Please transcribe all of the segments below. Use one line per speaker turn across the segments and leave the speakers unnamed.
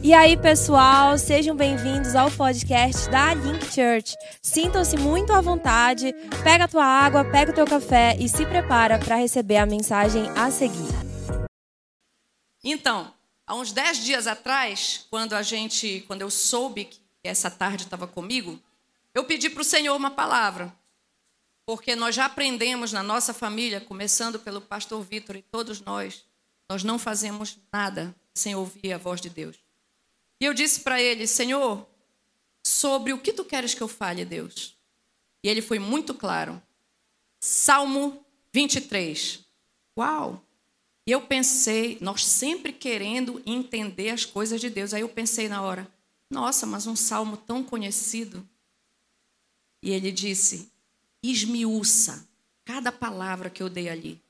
E aí, pessoal, sejam bem-vindos ao podcast da Link Church. Sintam-se muito à vontade, pega a tua água, pega o teu café e se prepara para receber a mensagem a seguir.
Então, há uns dez dias atrás, quando a gente, quando eu soube que essa tarde estava comigo, eu pedi para o Senhor uma palavra, porque nós já aprendemos na nossa família, começando pelo pastor Vitor e todos nós, nós não fazemos nada sem ouvir a voz de Deus. E eu disse para ele, Senhor, sobre o que tu queres que eu fale, Deus? E ele foi muito claro. Salmo 23. Uau! E eu pensei, nós sempre querendo entender as coisas de Deus. Aí eu pensei na hora, nossa, mas um salmo tão conhecido. E ele disse: esmiuça cada palavra que eu dei ali,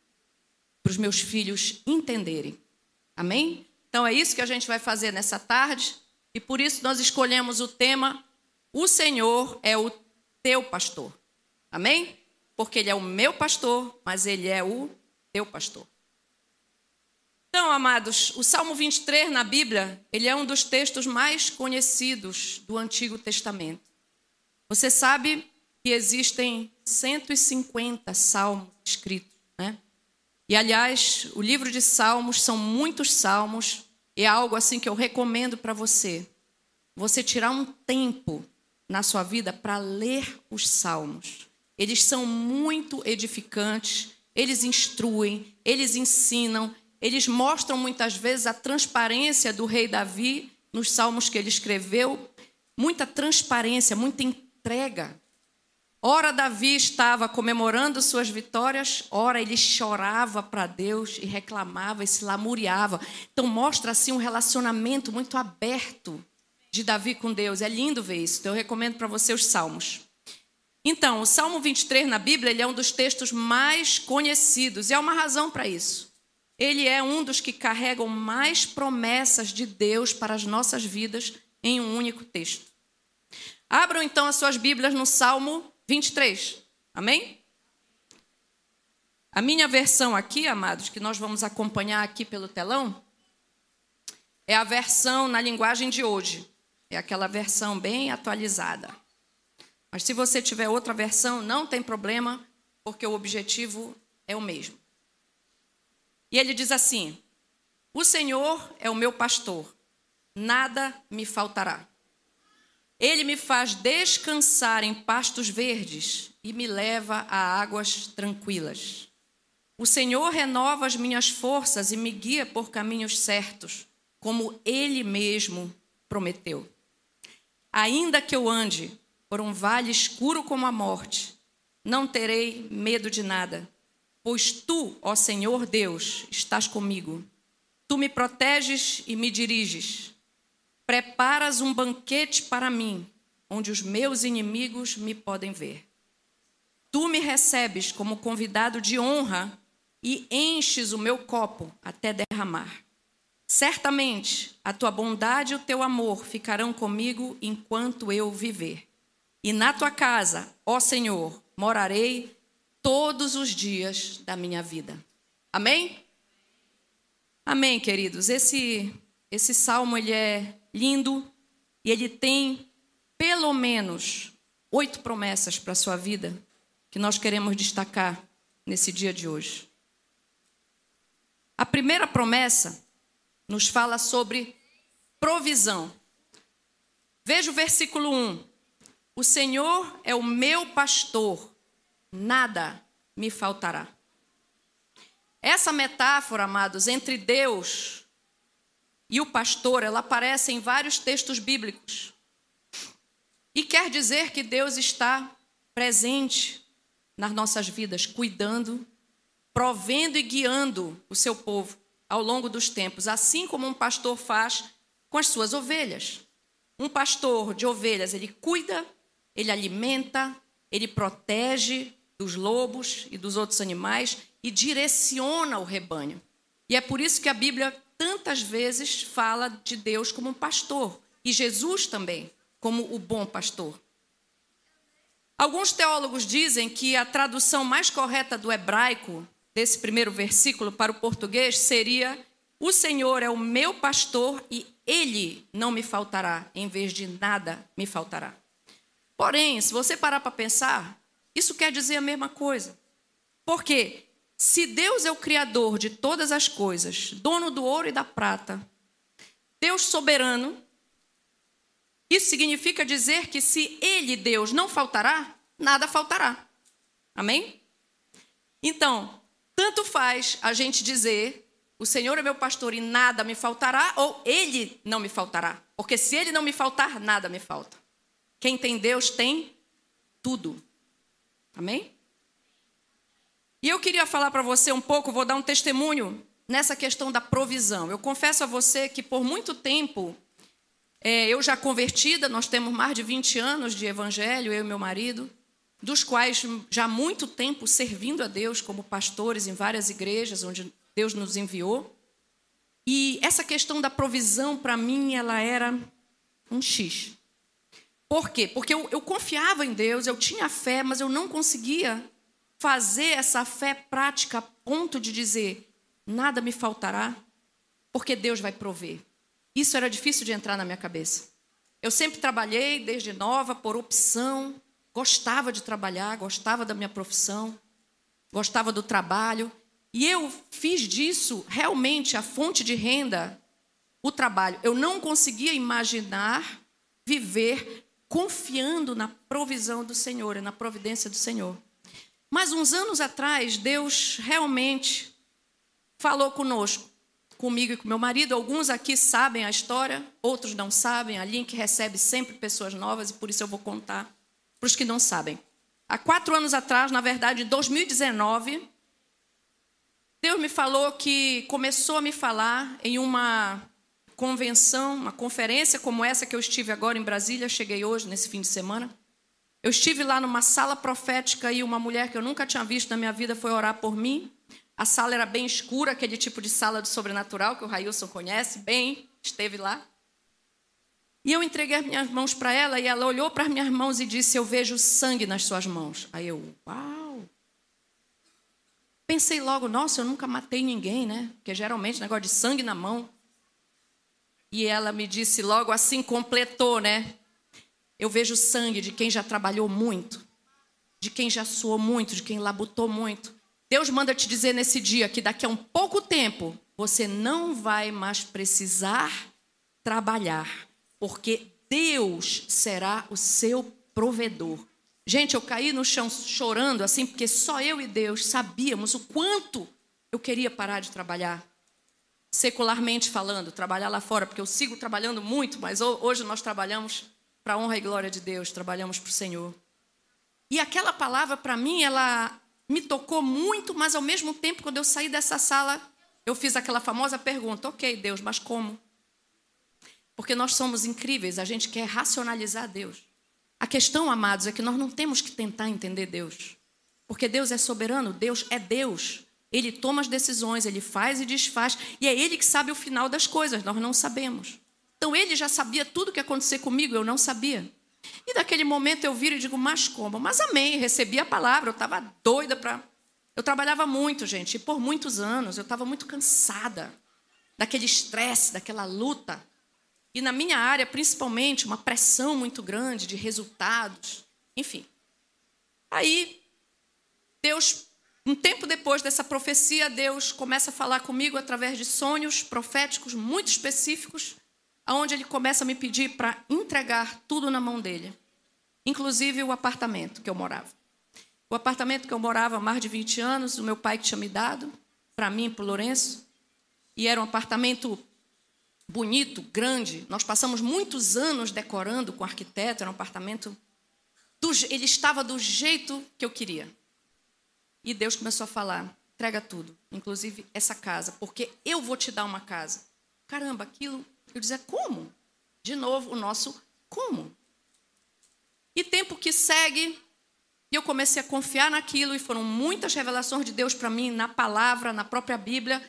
para os meus filhos entenderem. Amém? Então é isso que a gente vai fazer nessa tarde. E por isso nós escolhemos o tema O Senhor é o teu pastor. Amém? Porque ele é o meu pastor, mas ele é o teu pastor. Então, amados, o Salmo 23 na Bíblia, ele é um dos textos mais conhecidos do Antigo Testamento. Você sabe que existem 150 salmos escritos? E aliás, o livro de Salmos são muitos salmos, é algo assim que eu recomendo para você. Você tirar um tempo na sua vida para ler os salmos. Eles são muito edificantes, eles instruem, eles ensinam, eles mostram muitas vezes a transparência do rei Davi nos salmos que ele escreveu, muita transparência, muita entrega. Ora, Davi estava comemorando suas vitórias, ora, ele chorava para Deus e reclamava e se lamuriava. Então, mostra assim um relacionamento muito aberto de Davi com Deus. É lindo ver isso. Então, eu recomendo para você os Salmos. Então, o Salmo 23 na Bíblia ele é um dos textos mais conhecidos e há uma razão para isso. Ele é um dos que carregam mais promessas de Deus para as nossas vidas em um único texto. Abram então as suas Bíblias no Salmo 23. Amém? A minha versão aqui, amados, que nós vamos acompanhar aqui pelo telão, é a versão na linguagem de hoje. É aquela versão bem atualizada. Mas se você tiver outra versão, não tem problema, porque o objetivo é o mesmo. E ele diz assim: O Senhor é o meu pastor, nada me faltará. Ele me faz descansar em pastos verdes e me leva a águas tranquilas. O Senhor renova as minhas forças e me guia por caminhos certos, como Ele mesmo prometeu. Ainda que eu ande por um vale escuro como a morte, não terei medo de nada, pois tu, ó Senhor Deus, estás comigo. Tu me proteges e me diriges. Preparas um banquete para mim, onde os meus inimigos me podem ver. Tu me recebes como convidado de honra e enches o meu copo até derramar. Certamente a tua bondade e o teu amor ficarão comigo enquanto eu viver. E na tua casa, ó Senhor, morarei todos os dias da minha vida. Amém? Amém, queridos. Esse esse salmo ele é lindo e ele tem pelo menos oito promessas para a sua vida que nós queremos destacar nesse dia de hoje. A primeira promessa nos fala sobre provisão. Veja o versículo 1. O Senhor é o meu pastor, nada me faltará. Essa metáfora, amados, entre Deus e o pastor, ela aparece em vários textos bíblicos. E quer dizer que Deus está presente nas nossas vidas, cuidando, provendo e guiando o seu povo ao longo dos tempos, assim como um pastor faz com as suas ovelhas. Um pastor de ovelhas, ele cuida, ele alimenta, ele protege dos lobos e dos outros animais e direciona o rebanho. E é por isso que a Bíblia tantas vezes fala de Deus como um pastor e Jesus também como o bom pastor. Alguns teólogos dizem que a tradução mais correta do hebraico desse primeiro versículo para o português seria O Senhor é o meu pastor e ele não me faltará, em vez de nada me faltará. Porém, se você parar para pensar, isso quer dizer a mesma coisa. Porque se Deus é o criador de todas as coisas, dono do ouro e da prata, Deus soberano, isso significa dizer que se ele, Deus, não faltará, nada faltará. Amém? Então, tanto faz a gente dizer o Senhor é meu pastor e nada me faltará, ou Ele não me faltará. Porque se Ele não me faltar, nada me falta. Quem tem Deus tem tudo. Amém? E eu queria falar para você um pouco, vou dar um testemunho nessa questão da provisão. Eu confesso a você que por muito tempo, é, eu já convertida, nós temos mais de 20 anos de evangelho, eu e meu marido, dos quais já há muito tempo servindo a Deus como pastores em várias igrejas, onde Deus nos enviou. E essa questão da provisão, para mim, ela era um X. Por quê? Porque eu, eu confiava em Deus, eu tinha fé, mas eu não conseguia fazer essa fé prática a ponto de dizer: nada me faltará, porque Deus vai prover. Isso era difícil de entrar na minha cabeça. Eu sempre trabalhei desde nova por opção, gostava de trabalhar, gostava da minha profissão, gostava do trabalho, e eu fiz disso realmente a fonte de renda, o trabalho. Eu não conseguia imaginar viver confiando na provisão do Senhor e na providência do Senhor. Mas uns anos atrás, Deus realmente falou conosco, comigo e com meu marido. Alguns aqui sabem a história, outros não sabem. A Link recebe sempre pessoas novas e por isso eu vou contar para os que não sabem. Há quatro anos atrás, na verdade, em 2019, Deus me falou que começou a me falar em uma convenção, uma conferência como essa que eu estive agora em Brasília, cheguei hoje, nesse fim de semana. Eu estive lá numa sala profética e uma mulher que eu nunca tinha visto na minha vida foi orar por mim. A sala era bem escura, aquele tipo de sala do sobrenatural que o Railson conhece bem, esteve lá. E eu entreguei as minhas mãos para ela e ela olhou para as minhas mãos e disse: Eu vejo sangue nas suas mãos. Aí eu, uau! Pensei logo, nossa, eu nunca matei ninguém, né? Porque geralmente negócio de sangue na mão. E ela me disse logo assim, completou, né? Eu vejo sangue de quem já trabalhou muito, de quem já suou muito, de quem labutou muito. Deus manda te dizer nesse dia que daqui a um pouco tempo você não vai mais precisar trabalhar, porque Deus será o seu provedor. Gente, eu caí no chão chorando assim, porque só eu e Deus sabíamos o quanto eu queria parar de trabalhar. Secularmente falando, trabalhar lá fora, porque eu sigo trabalhando muito, mas hoje nós trabalhamos para a honra e glória de Deus, trabalhamos para o Senhor. E aquela palavra, para mim, ela me tocou muito, mas ao mesmo tempo, quando eu saí dessa sala, eu fiz aquela famosa pergunta: ok, Deus, mas como? Porque nós somos incríveis, a gente quer racionalizar Deus. A questão, amados, é que nós não temos que tentar entender Deus. Porque Deus é soberano, Deus é Deus. Ele toma as decisões, ele faz e desfaz, e é ele que sabe o final das coisas, nós não sabemos. Então ele já sabia tudo o que ia acontecer comigo, eu não sabia. E daquele momento eu viro e digo, mas como? Mas amém, recebi a palavra, eu estava doida para. Eu trabalhava muito, gente, e por muitos anos eu estava muito cansada daquele estresse, daquela luta. E na minha área, principalmente, uma pressão muito grande de resultados, enfim. Aí, Deus, um tempo depois dessa profecia, Deus começa a falar comigo através de sonhos proféticos muito específicos, aonde ele começa a me pedir para entregar tudo na mão dele, inclusive o apartamento que eu morava. O apartamento que eu morava há mais de 20 anos, o meu pai que tinha me dado, para mim para o Lourenço, e era um apartamento bonito, grande. Nós passamos muitos anos decorando com o arquiteto, era um apartamento. Do, ele estava do jeito que eu queria. E Deus começou a falar: entrega tudo, inclusive essa casa, porque eu vou te dar uma casa. Caramba, aquilo. Eu dizia: como? De novo, o nosso como. E tempo que segue, e eu comecei a confiar naquilo, e foram muitas revelações de Deus para mim, na palavra, na própria Bíblia.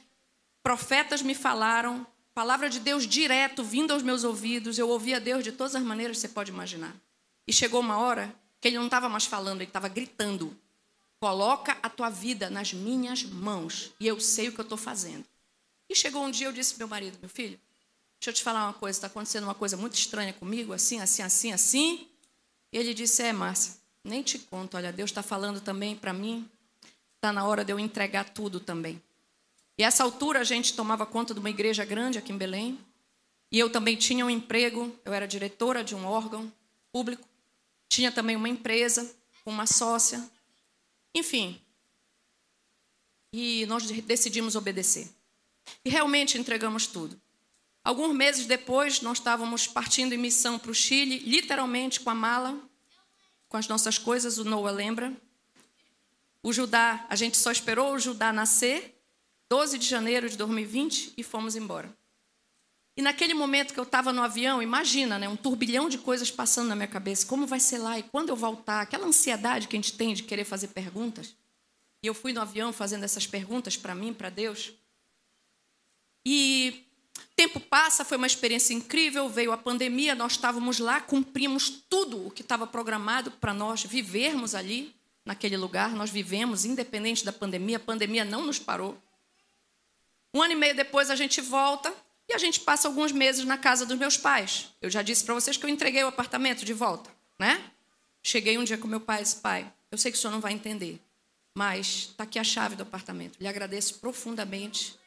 Profetas me falaram, palavra de Deus direto vindo aos meus ouvidos. Eu ouvia Deus de todas as maneiras que você pode imaginar. E chegou uma hora que ele não estava mais falando, ele estava gritando: Coloca a tua vida nas minhas mãos e eu sei o que eu estou fazendo. E chegou um dia, eu disse meu marido, meu filho, deixa eu te falar uma coisa, está acontecendo uma coisa muito estranha comigo, assim, assim, assim, assim. E ele disse, é, Márcia, nem te conto, olha, Deus está falando também para mim, está na hora de eu entregar tudo também. E essa altura a gente tomava conta de uma igreja grande aqui em Belém, e eu também tinha um emprego, eu era diretora de um órgão público, tinha também uma empresa com uma sócia, enfim. E nós decidimos obedecer. E realmente entregamos tudo. Alguns meses depois, nós estávamos partindo em missão para o Chile, literalmente com a mala, com as nossas coisas, o Noah lembra. O Judá, a gente só esperou o Judá nascer, 12 de janeiro de 2020, e fomos embora. E naquele momento que eu estava no avião, imagina, né, um turbilhão de coisas passando na minha cabeça. Como vai ser lá? E quando eu voltar? Aquela ansiedade que a gente tem de querer fazer perguntas. E eu fui no avião fazendo essas perguntas para mim, para Deus. E tempo passa, foi uma experiência incrível, veio a pandemia, nós estávamos lá, cumprimos tudo o que estava programado para nós vivermos ali, naquele lugar. Nós vivemos, independente da pandemia, a pandemia não nos parou. Um ano e meio depois a gente volta e a gente passa alguns meses na casa dos meus pais. Eu já disse para vocês que eu entreguei o apartamento de volta, né? Cheguei um dia com meu pai e disse: Pai, eu sei que o senhor não vai entender, mas está aqui a chave do apartamento. Lhe agradeço profundamente,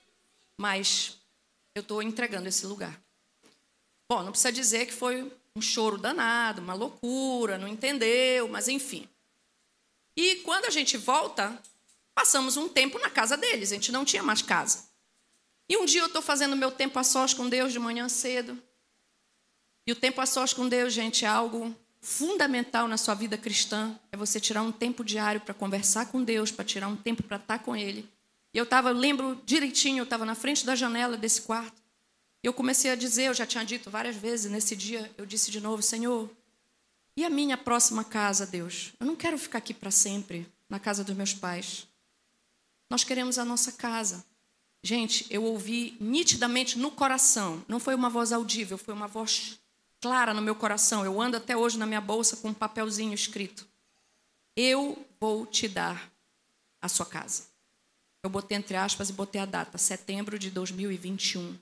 mas eu estou entregando esse lugar. Bom, não precisa dizer que foi um choro danado, uma loucura, não entendeu, mas enfim. E quando a gente volta, passamos um tempo na casa deles, a gente não tinha mais casa. E um dia eu estou fazendo meu tempo a sós com Deus de manhã cedo. E o tempo a sós com Deus, gente, é algo fundamental na sua vida cristã. É você tirar um tempo diário para conversar com Deus, para tirar um tempo para estar com Ele. E eu estava, lembro direitinho, eu estava na frente da janela desse quarto. E eu comecei a dizer, eu já tinha dito várias vezes nesse dia, eu disse de novo, Senhor, e a minha próxima casa, Deus? Eu não quero ficar aqui para sempre, na casa dos meus pais. Nós queremos a nossa casa. Gente, eu ouvi nitidamente no coração, não foi uma voz audível, foi uma voz clara no meu coração. Eu ando até hoje na minha bolsa com um papelzinho escrito: Eu vou te dar a sua casa. Eu botei entre aspas e botei a data, setembro de 2021.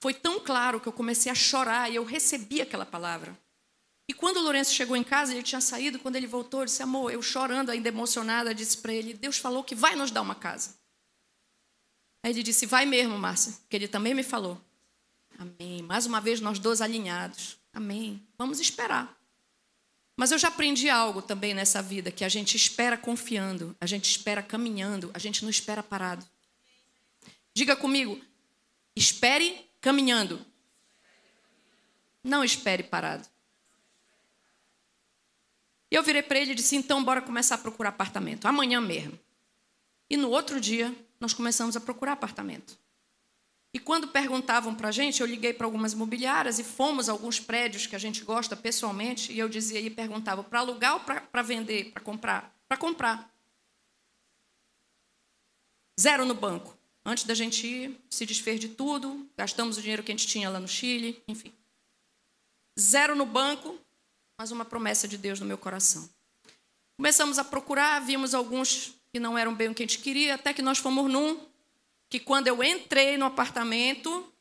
Foi tão claro que eu comecei a chorar e eu recebi aquela palavra. E quando o Lourenço chegou em casa, ele tinha saído, quando ele voltou, ele disse: Amor, eu chorando, ainda emocionada, disse para ele: Deus falou que vai nos dar uma casa. Aí ele disse: Vai mesmo, Márcia, que ele também me falou. Amém. Mais uma vez, nós dois alinhados. Amém. Vamos esperar. Mas eu já aprendi algo também nessa vida: que a gente espera confiando, a gente espera caminhando, a gente não espera parado. Diga comigo: espere caminhando. Não espere parado. E eu virei para ele e disse: então, bora começar a procurar apartamento, amanhã mesmo. E no outro dia, nós começamos a procurar apartamento. E quando perguntavam para a gente, eu liguei para algumas imobiliárias e fomos a alguns prédios que a gente gosta pessoalmente, e eu dizia e perguntava para alugar ou para vender, para comprar? Para comprar. Zero no banco. Antes da gente ir, se desfez de tudo, gastamos o dinheiro que a gente tinha lá no Chile, enfim. Zero no banco, mas uma promessa de Deus no meu coração. Começamos a procurar, vimos alguns que não eram bem o que a gente queria, até que nós fomos num que quando eu entrei no apartamento,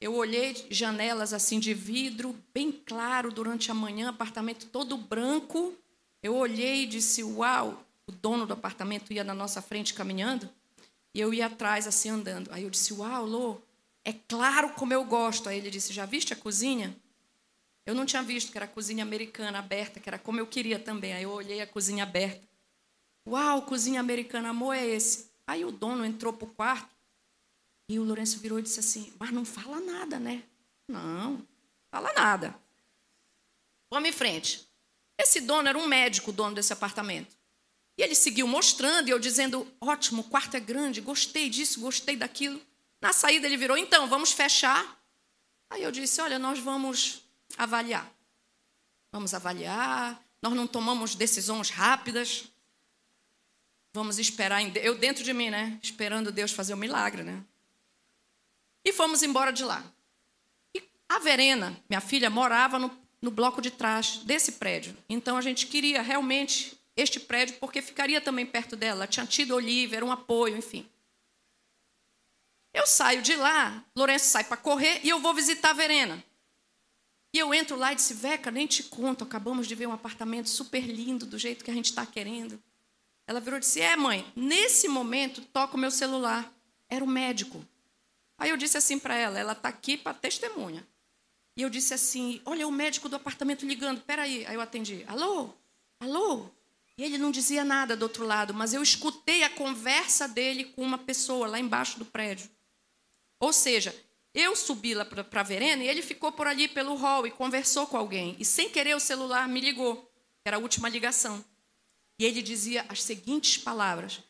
eu olhei janelas assim de vidro, bem claro durante a manhã, apartamento todo branco. Eu olhei e disse: "Uau!" O dono do apartamento ia na nossa frente caminhando e eu ia atrás assim andando. Aí eu disse: "Uau, Lô, é claro como eu gosto". Aí ele disse: "Já viste a cozinha?" Eu não tinha visto que era a cozinha americana aberta, que era como eu queria também. Aí eu olhei a cozinha aberta. Uau, cozinha americana, amor, é esse. Aí o dono entrou para o quarto e o Lourenço virou e disse assim: Mas não fala nada, né? Não, fala nada. Vamos em frente. Esse dono era um médico, o dono desse apartamento. E ele seguiu mostrando e eu dizendo: Ótimo, o quarto é grande, gostei disso, gostei daquilo. Na saída ele virou: Então, vamos fechar. Aí eu disse: Olha, nós vamos avaliar. Vamos avaliar. Nós não tomamos decisões rápidas. Vamos esperar, em... eu dentro de mim, né? Esperando Deus fazer o um milagre, né? E fomos embora de lá. E a Verena, minha filha, morava no, no bloco de trás desse prédio. Então a gente queria realmente este prédio porque ficaria também perto dela. Tinha tido Olivia, era um apoio, enfim. Eu saio de lá, Lourenço sai para correr e eu vou visitar a Verena. E eu entro lá e disse, Veca, nem te conto, acabamos de ver um apartamento super lindo, do jeito que a gente está querendo. Ela virou e disse, é mãe, nesse momento toca o meu celular. Era o médico. Aí eu disse assim para ela, ela está aqui para testemunha. E eu disse assim, olha o médico do apartamento ligando, peraí. Aí eu atendi, alô, alô. E ele não dizia nada do outro lado, mas eu escutei a conversa dele com uma pessoa lá embaixo do prédio. Ou seja, eu subi lá para a Verena e ele ficou por ali pelo hall e conversou com alguém. E sem querer o celular me ligou, era a última ligação. E ele dizia as seguintes palavras: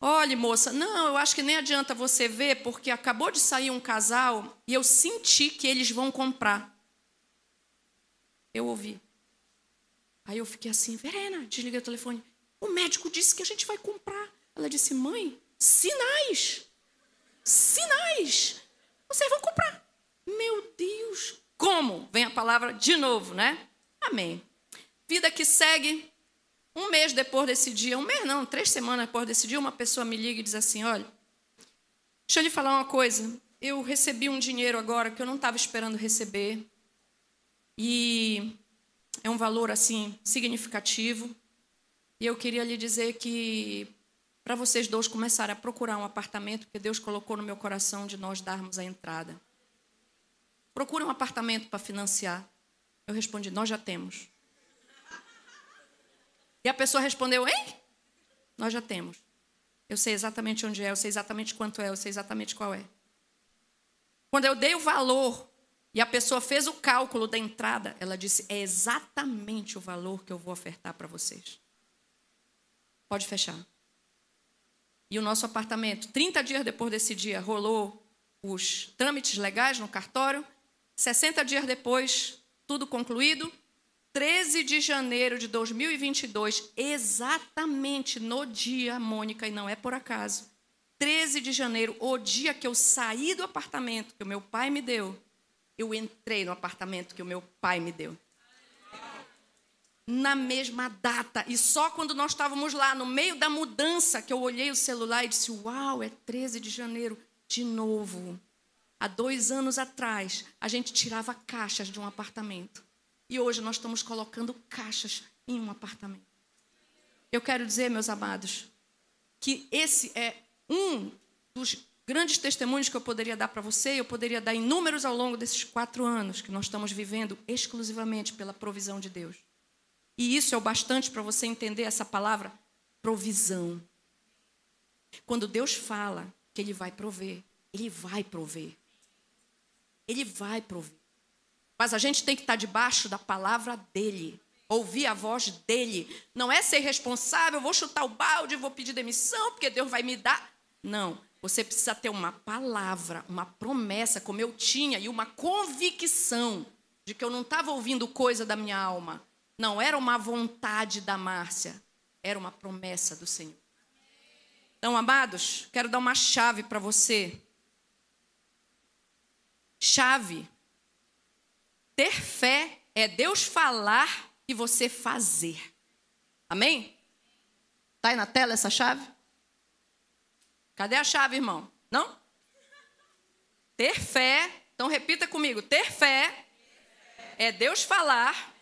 Olha, moça, não, eu acho que nem adianta você ver, porque acabou de sair um casal e eu senti que eles vão comprar. Eu ouvi. Aí eu fiquei assim, Verena, desliguei o telefone. O médico disse que a gente vai comprar. Ela disse, mãe, sinais. Sinais. Vocês vão comprar. Meu Deus. Como? Vem a palavra de novo, né? Amém. Vida que segue. Um mês depois desse dia, um mês não, três semanas depois desse dia, uma pessoa me liga e diz assim: olha, deixa eu lhe falar uma coisa. Eu recebi um dinheiro agora que eu não estava esperando receber. E é um valor assim significativo. E eu queria lhe dizer que para vocês dois começarem a procurar um apartamento que Deus colocou no meu coração de nós darmos a entrada. Procure um apartamento para financiar. Eu respondi: Nós já temos. E a pessoa respondeu: Hein? Nós já temos. Eu sei exatamente onde é, eu sei exatamente quanto é, eu sei exatamente qual é. Quando eu dei o valor e a pessoa fez o cálculo da entrada, ela disse: É exatamente o valor que eu vou ofertar para vocês. Pode fechar. E o nosso apartamento, 30 dias depois desse dia, rolou os trâmites legais no cartório. 60 dias depois, tudo concluído. 13 de janeiro de 2022, exatamente no dia, Mônica, e não é por acaso, 13 de janeiro, o dia que eu saí do apartamento que o meu pai me deu, eu entrei no apartamento que o meu pai me deu na mesma data. E só quando nós estávamos lá, no meio da mudança, que eu olhei o celular e disse: Uau, é 13 de janeiro, de novo. Há dois anos atrás, a gente tirava caixas de um apartamento. E hoje nós estamos colocando caixas em um apartamento. Eu quero dizer, meus amados, que esse é um dos grandes testemunhos que eu poderia dar para você, eu poderia dar inúmeros ao longo desses quatro anos que nós estamos vivendo exclusivamente pela provisão de Deus. E isso é o bastante para você entender essa palavra provisão. Quando Deus fala que Ele vai prover, Ele vai prover. Ele vai prover. Mas a gente tem que estar debaixo da palavra dEle. Ouvir a voz dEle. Não é ser responsável, vou chutar o balde, vou pedir demissão, porque Deus vai me dar. Não. Você precisa ter uma palavra, uma promessa, como eu tinha, e uma convicção de que eu não estava ouvindo coisa da minha alma, não era uma vontade da Márcia, era uma promessa do Senhor. Então, amados, quero dar uma chave para você. Chave. Ter fé é Deus falar e você fazer. Amém? Está aí na tela essa chave? Cadê a chave, irmão? Não? Ter fé, então repita comigo: ter fé é Deus falar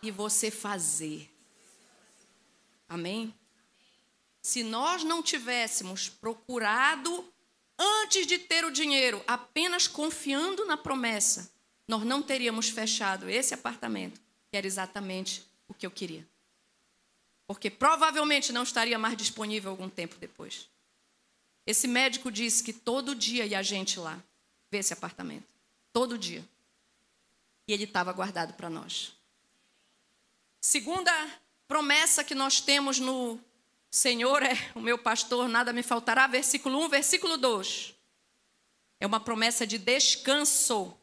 e você fazer. Amém? Se nós não tivéssemos procurado antes de ter o dinheiro, apenas confiando na promessa, nós não teríamos fechado esse apartamento, que era exatamente o que eu queria. Porque provavelmente não estaria mais disponível algum tempo depois. Esse médico disse que todo dia ia a gente lá ver esse apartamento. Todo dia. E ele estava guardado para nós. Segunda promessa que nós temos no Senhor é o meu pastor, nada me faltará, versículo 1, versículo 2. É uma promessa de descanso.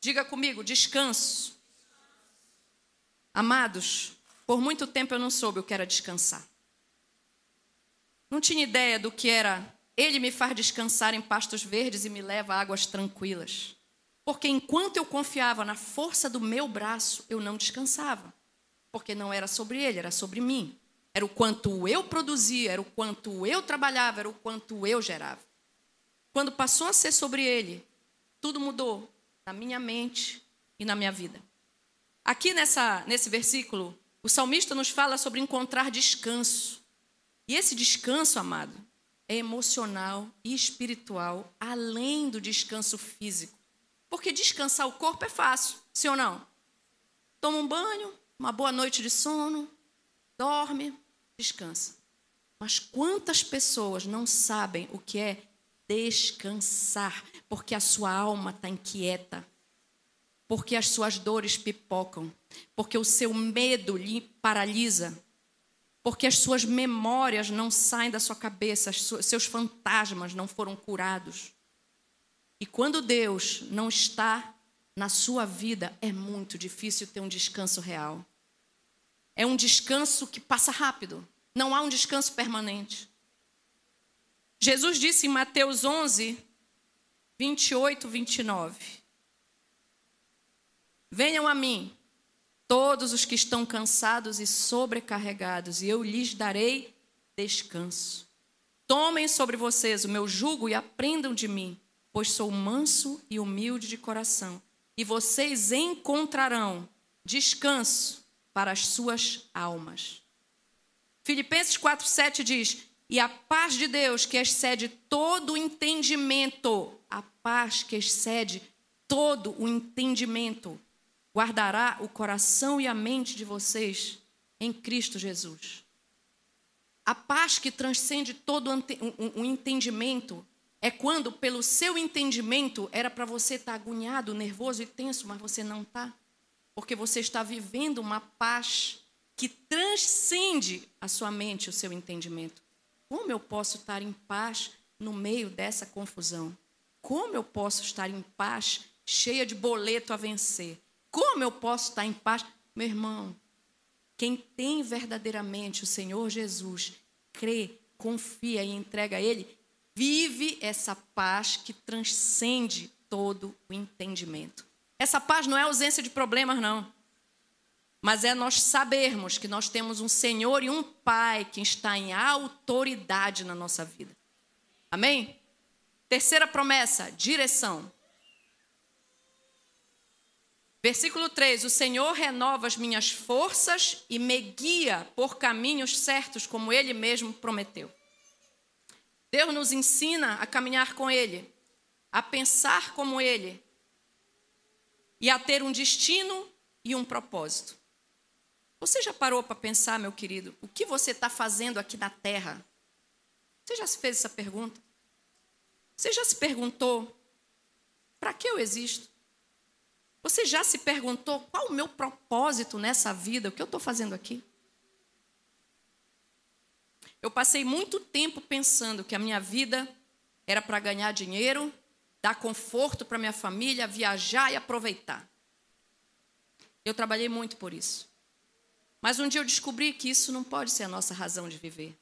Diga comigo, descanso. Amados, por muito tempo eu não soube o que era descansar. Não tinha ideia do que era ele me faz descansar em pastos verdes e me leva a águas tranquilas. Porque enquanto eu confiava na força do meu braço, eu não descansava porque não era sobre ele, era sobre mim. Era o quanto eu produzia, era o quanto eu trabalhava, era o quanto eu gerava. quando passou a ser sobre ele, tudo mudou na minha mente e na minha vida. Aqui nessa, nesse versículo, o salmista nos fala sobre encontrar descanso. E esse descanso, amado, é emocional e espiritual, além do descanso físico. Porque descansar o corpo é fácil, sim ou não? Toma um banho, uma boa noite de sono, dorme, descansa. Mas quantas pessoas não sabem o que é descansar, porque a sua alma está inquieta, porque as suas dores pipocam, porque o seu medo lhe paralisa, porque as suas memórias não saem da sua cabeça, seus fantasmas não foram curados. E quando Deus não está na sua vida, é muito difícil ter um descanso real. É um descanso que passa rápido, não há um descanso permanente. Jesus disse em Mateus 11, 28, 29. Venham a mim, todos os que estão cansados e sobrecarregados, e eu lhes darei descanso. Tomem sobre vocês o meu jugo e aprendam de mim, pois sou manso e humilde de coração, e vocês encontrarão descanso para as suas almas. Filipenses 4:7 diz: "E a paz de Deus, que excede todo o entendimento, a paz que excede todo o entendimento, guardará o coração e a mente de vocês em Cristo Jesus." A paz que transcende todo o entendimento é quando, pelo seu entendimento, era para você estar tá agoniado, nervoso e tenso, mas você não está. Porque você está vivendo uma paz que transcende a sua mente, o seu entendimento. Como eu posso estar em paz no meio dessa confusão? Como eu posso estar em paz, cheia de boleto a vencer? Como eu posso estar em paz? Meu irmão, quem tem verdadeiramente o Senhor Jesus, crê, confia e entrega a Ele, vive essa paz que transcende todo o entendimento. Essa paz não é ausência de problemas, não. Mas é nós sabermos que nós temos um Senhor e um Pai que está em autoridade na nossa vida. Amém? Terceira promessa, direção. Versículo 3: O Senhor renova as minhas forças e me guia por caminhos certos, como Ele mesmo prometeu. Deus nos ensina a caminhar com Ele, a pensar como Ele e a ter um destino e um propósito. Você já parou para pensar, meu querido, o que você está fazendo aqui na terra? Você já se fez essa pergunta? Você já se perguntou para que eu existo? Você já se perguntou qual o meu propósito nessa vida? O que eu estou fazendo aqui? Eu passei muito tempo pensando que a minha vida era para ganhar dinheiro, dar conforto para minha família, viajar e aproveitar. Eu trabalhei muito por isso. Mas um dia eu descobri que isso não pode ser a nossa razão de viver.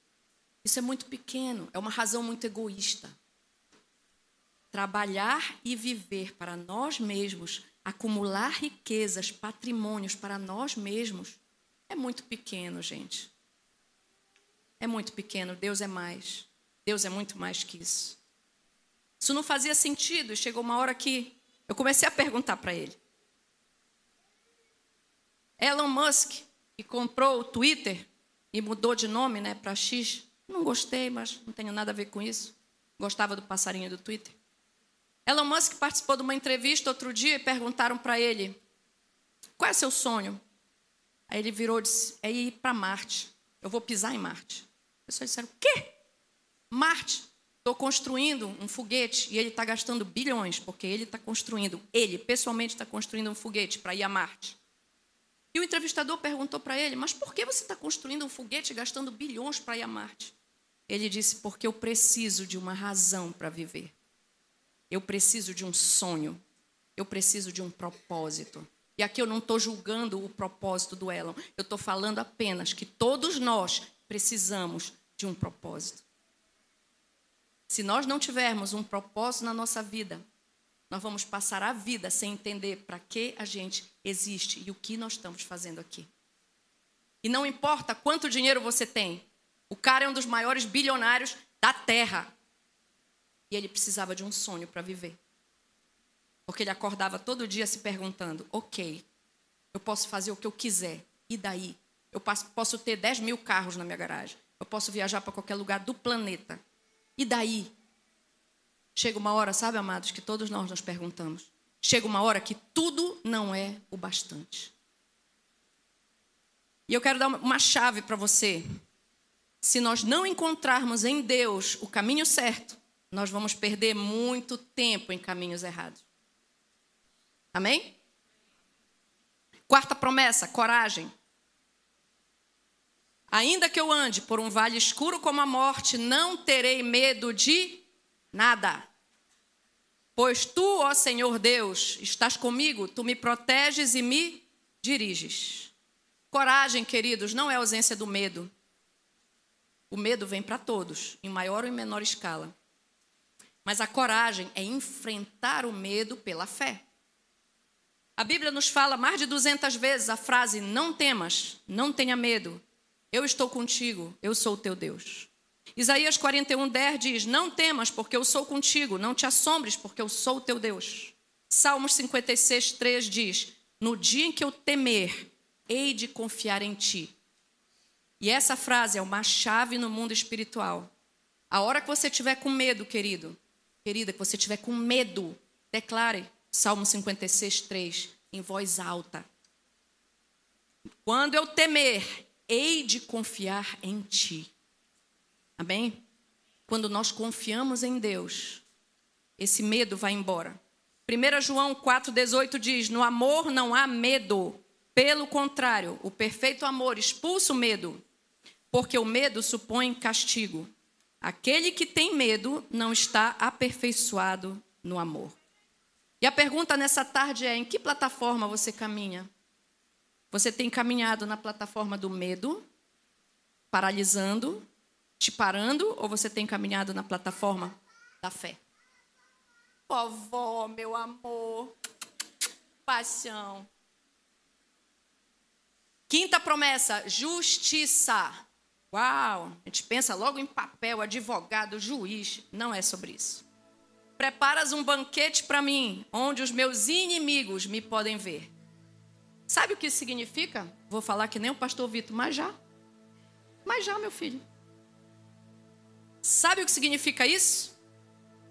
Isso é muito pequeno, é uma razão muito egoísta. Trabalhar e viver para nós mesmos, acumular riquezas, patrimônios para nós mesmos, é muito pequeno, gente é muito pequeno, Deus é mais. Deus é muito mais que isso. Isso não fazia sentido e chegou uma hora que eu comecei a perguntar para ele. Elon Musk, que comprou o Twitter e mudou de nome né, para X, não gostei, mas não tenho nada a ver com isso. Gostava do passarinho do Twitter. Elon Musk participou de uma entrevista outro dia e perguntaram para ele: qual é seu sonho? Aí ele virou e disse: é ir para Marte. Eu vou pisar em Marte. As pessoas disseram: o quê? Marte. Estou construindo um foguete e ele está gastando bilhões, porque ele está construindo, ele pessoalmente está construindo um foguete para ir a Marte. E o entrevistador perguntou para ele: Mas por que você está construindo um foguete gastando bilhões para ir a Marte? Ele disse: Porque eu preciso de uma razão para viver. Eu preciso de um sonho. Eu preciso de um propósito. E aqui eu não estou julgando o propósito do Elon. Eu estou falando apenas que todos nós precisamos de um propósito. Se nós não tivermos um propósito na nossa vida, nós vamos passar a vida sem entender para que a gente existe e o que nós estamos fazendo aqui. E não importa quanto dinheiro você tem, o cara é um dos maiores bilionários da Terra. E ele precisava de um sonho para viver. Porque ele acordava todo dia se perguntando: ok, eu posso fazer o que eu quiser, e daí? Eu posso ter 10 mil carros na minha garagem. Eu posso viajar para qualquer lugar do planeta. E daí? Chega uma hora, sabe, amados, que todos nós nos perguntamos. Chega uma hora que tudo não é o bastante. E eu quero dar uma chave para você. Se nós não encontrarmos em Deus o caminho certo, nós vamos perder muito tempo em caminhos errados. Amém? Quarta promessa: coragem. Ainda que eu ande por um vale escuro como a morte, não terei medo de nada. Pois tu, ó Senhor Deus, estás comigo, tu me proteges e me diriges. Coragem, queridos, não é ausência do medo. O medo vem para todos, em maior ou em menor escala. Mas a coragem é enfrentar o medo pela fé. A Bíblia nos fala mais de 200 vezes a frase: não temas, não tenha medo, eu estou contigo, eu sou o teu Deus. Isaías 41, 10 diz: Não temas, porque eu sou contigo, não te assombres, porque eu sou o teu Deus. Salmos 56, 3 diz: No dia em que eu temer, hei de confiar em ti. E essa frase é uma chave no mundo espiritual. A hora que você tiver com medo, querido, querida, que você tiver com medo, declare Salmo 56, 3, em voz alta. Quando eu temer, hei de confiar em ti. Amém? Quando nós confiamos em Deus, esse medo vai embora. 1 João 4,18 diz: No amor não há medo. Pelo contrário, o perfeito amor expulsa o medo, porque o medo supõe castigo. Aquele que tem medo não está aperfeiçoado no amor. E a pergunta nessa tarde é: em que plataforma você caminha? Você tem caminhado na plataforma do medo, paralisando, te parando, ou você tem caminhado na plataforma da fé? Vovó, meu amor, paixão. Quinta promessa, justiça. Uau, a gente pensa logo em papel, advogado, juiz. Não é sobre isso. Preparas um banquete para mim, onde os meus inimigos me podem ver. Sabe o que isso significa? Vou falar que nem o pastor Vitor, mas já. Mas já, meu filho. Sabe o que significa isso?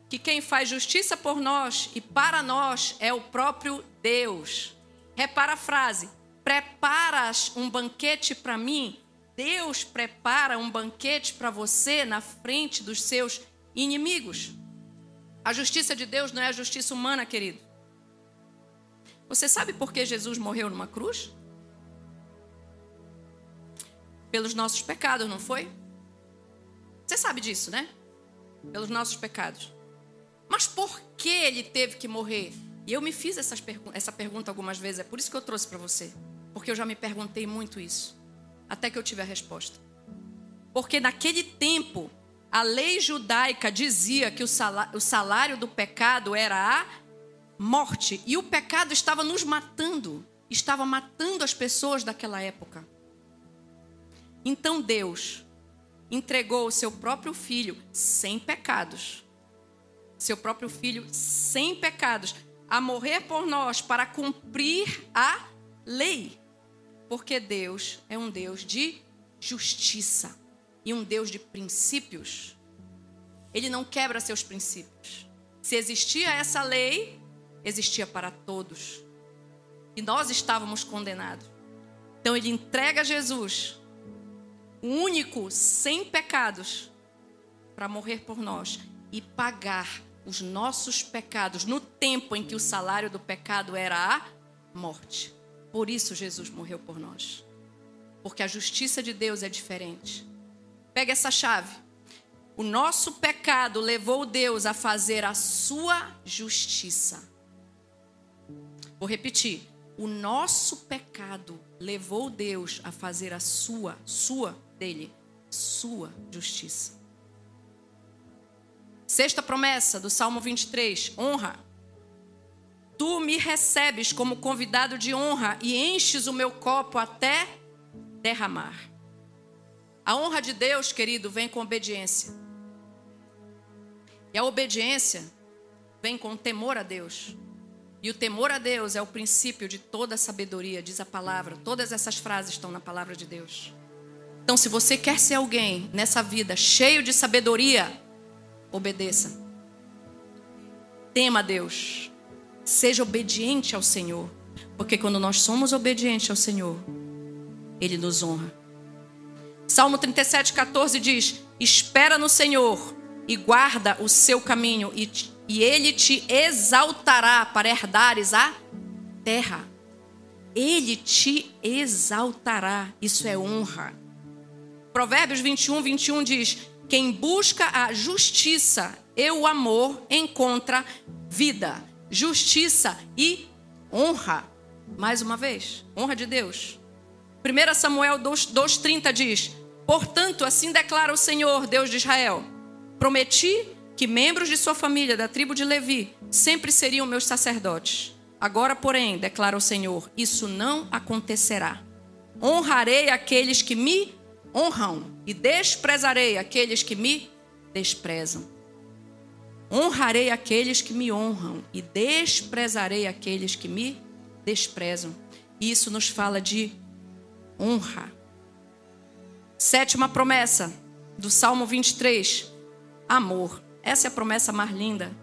Que quem faz justiça por nós e para nós é o próprio Deus. Repara a frase: preparas um banquete para mim. Deus prepara um banquete para você na frente dos seus inimigos. A justiça de Deus não é a justiça humana, querido. Você sabe por que Jesus morreu numa cruz? Pelos nossos pecados, não foi? Você sabe disso, né? Pelos nossos pecados. Mas por que ele teve que morrer? E eu me fiz pergu essa pergunta algumas vezes, é por isso que eu trouxe para você. Porque eu já me perguntei muito isso. Até que eu tive a resposta. Porque naquele tempo, a lei judaica dizia que o o salário do pecado era a morte. E o pecado estava nos matando, estava matando as pessoas daquela época. Então Deus entregou o seu próprio filho sem pecados, seu próprio filho sem pecados, a morrer por nós para cumprir a lei. Porque Deus é um Deus de justiça e um Deus de princípios. Ele não quebra seus princípios. Se existia essa lei, existia para todos. E nós estávamos condenados. Então ele entrega Jesus, único sem pecados, para morrer por nós e pagar os nossos pecados no tempo em que o salário do pecado era a morte. Por isso Jesus morreu por nós. Porque a justiça de Deus é diferente. Pega essa chave. O nosso pecado levou Deus a fazer a sua justiça. Vou repetir. O nosso pecado levou Deus a fazer a sua, sua dele, sua justiça. Sexta promessa do Salmo 23, honra. Tu me recebes como convidado de honra e enches o meu copo até derramar. A honra de Deus, querido, vem com obediência. E a obediência vem com temor a Deus. E o temor a Deus é o princípio de toda sabedoria, diz a palavra. Todas essas frases estão na palavra de Deus. Então, se você quer ser alguém nessa vida cheio de sabedoria, obedeça. Tema a Deus. Seja obediente ao Senhor. Porque quando nós somos obedientes ao Senhor, Ele nos honra. Salmo 37, 14 diz: Espera no Senhor e guarda o seu caminho, e, e Ele te exaltará para herdares a terra. Ele te exaltará. Isso é honra. Provérbios 21, 21 diz: Quem busca a justiça e o amor encontra vida, justiça e honra. Mais uma vez, honra de Deus. 1 Samuel 2,30 diz: Portanto, assim declara o Senhor, Deus de Israel: Prometi que membros de sua família, da tribo de Levi, sempre seriam meus sacerdotes. Agora, porém, declara o Senhor: Isso não acontecerá. Honrarei aqueles que me honram e desprezarei aqueles que me desprezam. Honrarei aqueles que me honram e desprezarei aqueles que me desprezam. Isso nos fala de honra. Sétima promessa do Salmo 23: amor. Essa é a promessa mais linda.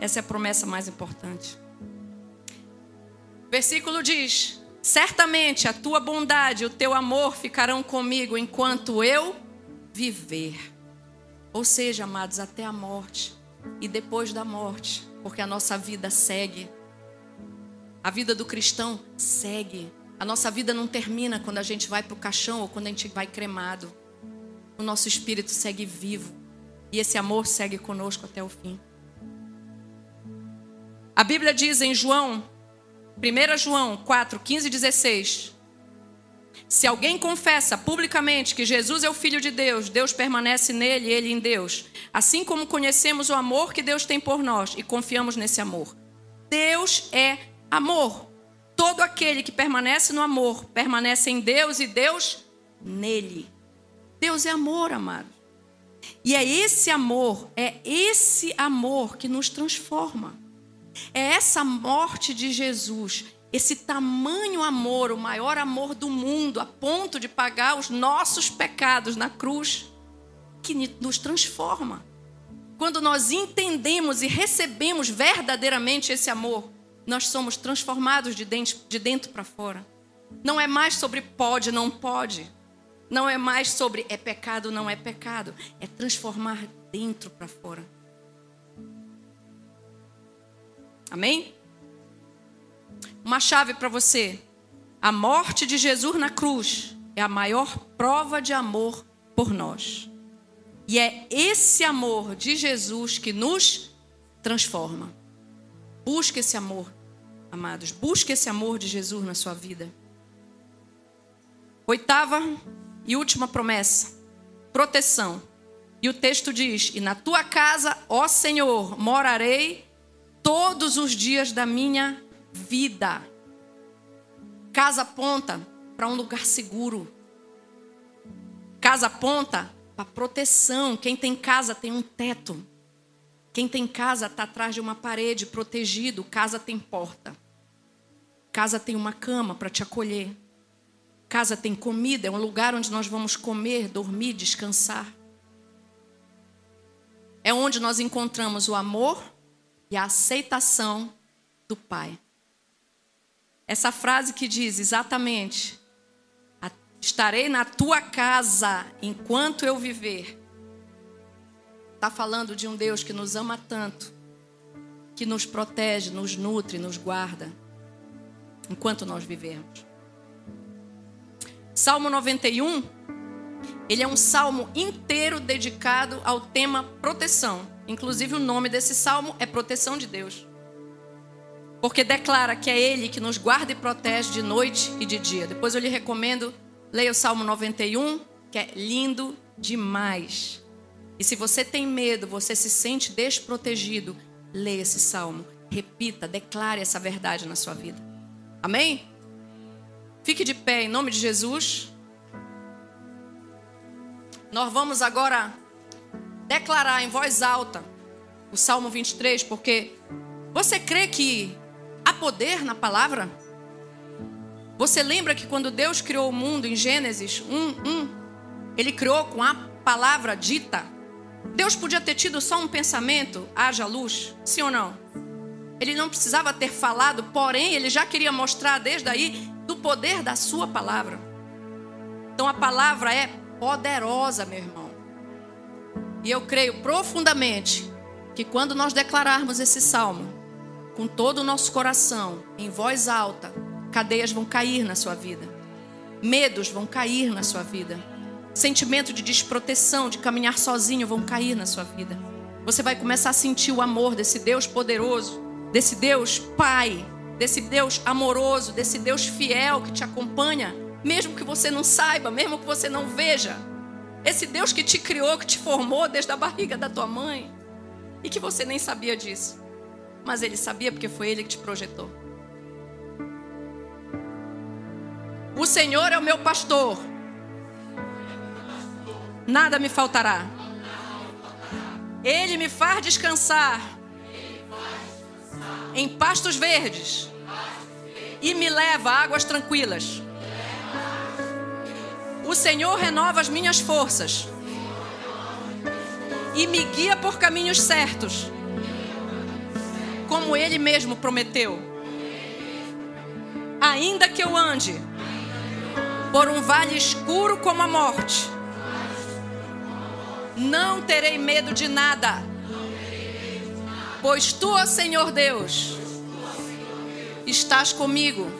Essa é a promessa mais importante. Versículo diz: Certamente a tua bondade e o teu amor ficarão comigo enquanto eu viver. Ou seja, amados, até a morte e depois da morte, porque a nossa vida segue. A vida do cristão segue. A nossa vida não termina quando a gente vai para o caixão ou quando a gente vai cremado. O nosso espírito segue vivo. E esse amor segue conosco até o fim. A Bíblia diz em João, 1 João 4, 15 e 16: Se alguém confessa publicamente que Jesus é o Filho de Deus, Deus permanece nele e ele em Deus. Assim como conhecemos o amor que Deus tem por nós e confiamos nesse amor. Deus é amor. Todo aquele que permanece no amor permanece em Deus e Deus nele. Deus é amor, amado. E é esse amor, é esse amor que nos transforma. É essa morte de Jesus, esse tamanho amor, o maior amor do mundo, a ponto de pagar os nossos pecados na cruz, que nos transforma. Quando nós entendemos e recebemos verdadeiramente esse amor, nós somos transformados de dentro, de dentro para fora. Não é mais sobre pode, não pode. Não é mais sobre é pecado, não é pecado. É transformar dentro para fora. Amém? Uma chave para você. A morte de Jesus na cruz é a maior prova de amor por nós. E é esse amor de Jesus que nos transforma. Busque esse amor, amados. Busque esse amor de Jesus na sua vida. Oitava e última promessa: proteção. E o texto diz: E na tua casa, ó Senhor, morarei todos os dias da minha vida. Casa aponta para um lugar seguro. Casa aponta para proteção. Quem tem casa tem um teto. Quem tem casa está atrás de uma parede, protegido. Casa tem porta. Casa tem uma cama para te acolher. Casa tem comida, é um lugar onde nós vamos comer, dormir, descansar. É onde nós encontramos o amor e a aceitação do Pai. Essa frase que diz exatamente: Estarei na tua casa enquanto eu viver. Está falando de um Deus que nos ama tanto, que nos protege, nos nutre, nos guarda, enquanto nós vivermos. Salmo 91, ele é um salmo inteiro dedicado ao tema proteção. Inclusive, o nome desse salmo é Proteção de Deus. Porque declara que é Ele que nos guarda e protege de noite e de dia. Depois eu lhe recomendo, leia o Salmo 91, que é lindo demais. E se você tem medo, você se sente desprotegido, leia esse salmo. Repita, declare essa verdade na sua vida. Amém? Fique de pé em nome de Jesus. Nós vamos agora declarar em voz alta o Salmo 23, porque você crê que há poder na palavra? Você lembra que quando Deus criou o mundo em Gênesis 1, 1, ele criou com a palavra dita? Deus podia ter tido só um pensamento, haja luz, sim ou não? Ele não precisava ter falado, porém, ele já queria mostrar desde aí do poder da sua palavra. Então a palavra é poderosa, meu irmão. E eu creio profundamente que quando nós declararmos esse salmo, com todo o nosso coração, em voz alta, cadeias vão cair na sua vida, medos vão cair na sua vida, sentimento de desproteção, de caminhar sozinho vão cair na sua vida. Você vai começar a sentir o amor desse Deus poderoso, desse Deus Pai, desse Deus amoroso, desse Deus fiel que te acompanha, mesmo que você não saiba, mesmo que você não veja. Esse Deus que te criou, que te formou desde a barriga da tua mãe e que você nem sabia disso. Mas ele sabia porque foi ele que te projetou. O Senhor é o meu pastor. Nada me faltará. Ele me faz descansar em pastos verdes e me leva a águas tranquilas. O Senhor renova as minhas forças e me guia por caminhos certos, como Ele mesmo prometeu. Ainda que eu ande por um vale escuro como a morte, não terei medo de nada, pois tu, ó Senhor Deus, estás comigo,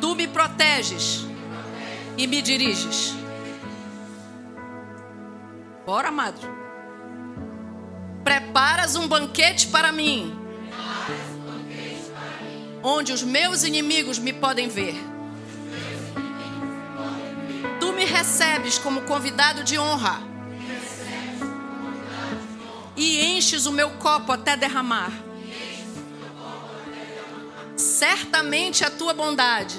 tu me proteges e me diriges. Bora, amado. Preparas um banquete para mim, onde os meus inimigos me podem ver. Tu me recebes como convidado de honra e enches o meu copo até derramar. Certamente a tua bondade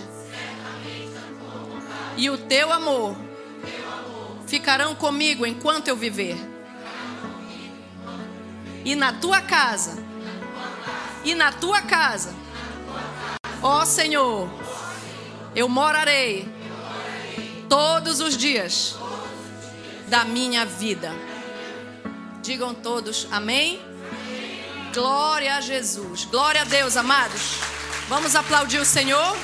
e o teu amor ficarão comigo enquanto eu viver. E na tua casa, e na tua casa, ó Senhor, eu morarei todos os dias da minha vida. Digam todos amém. Glória a Jesus. Glória a Deus, amados. Vamos aplaudir o Senhor.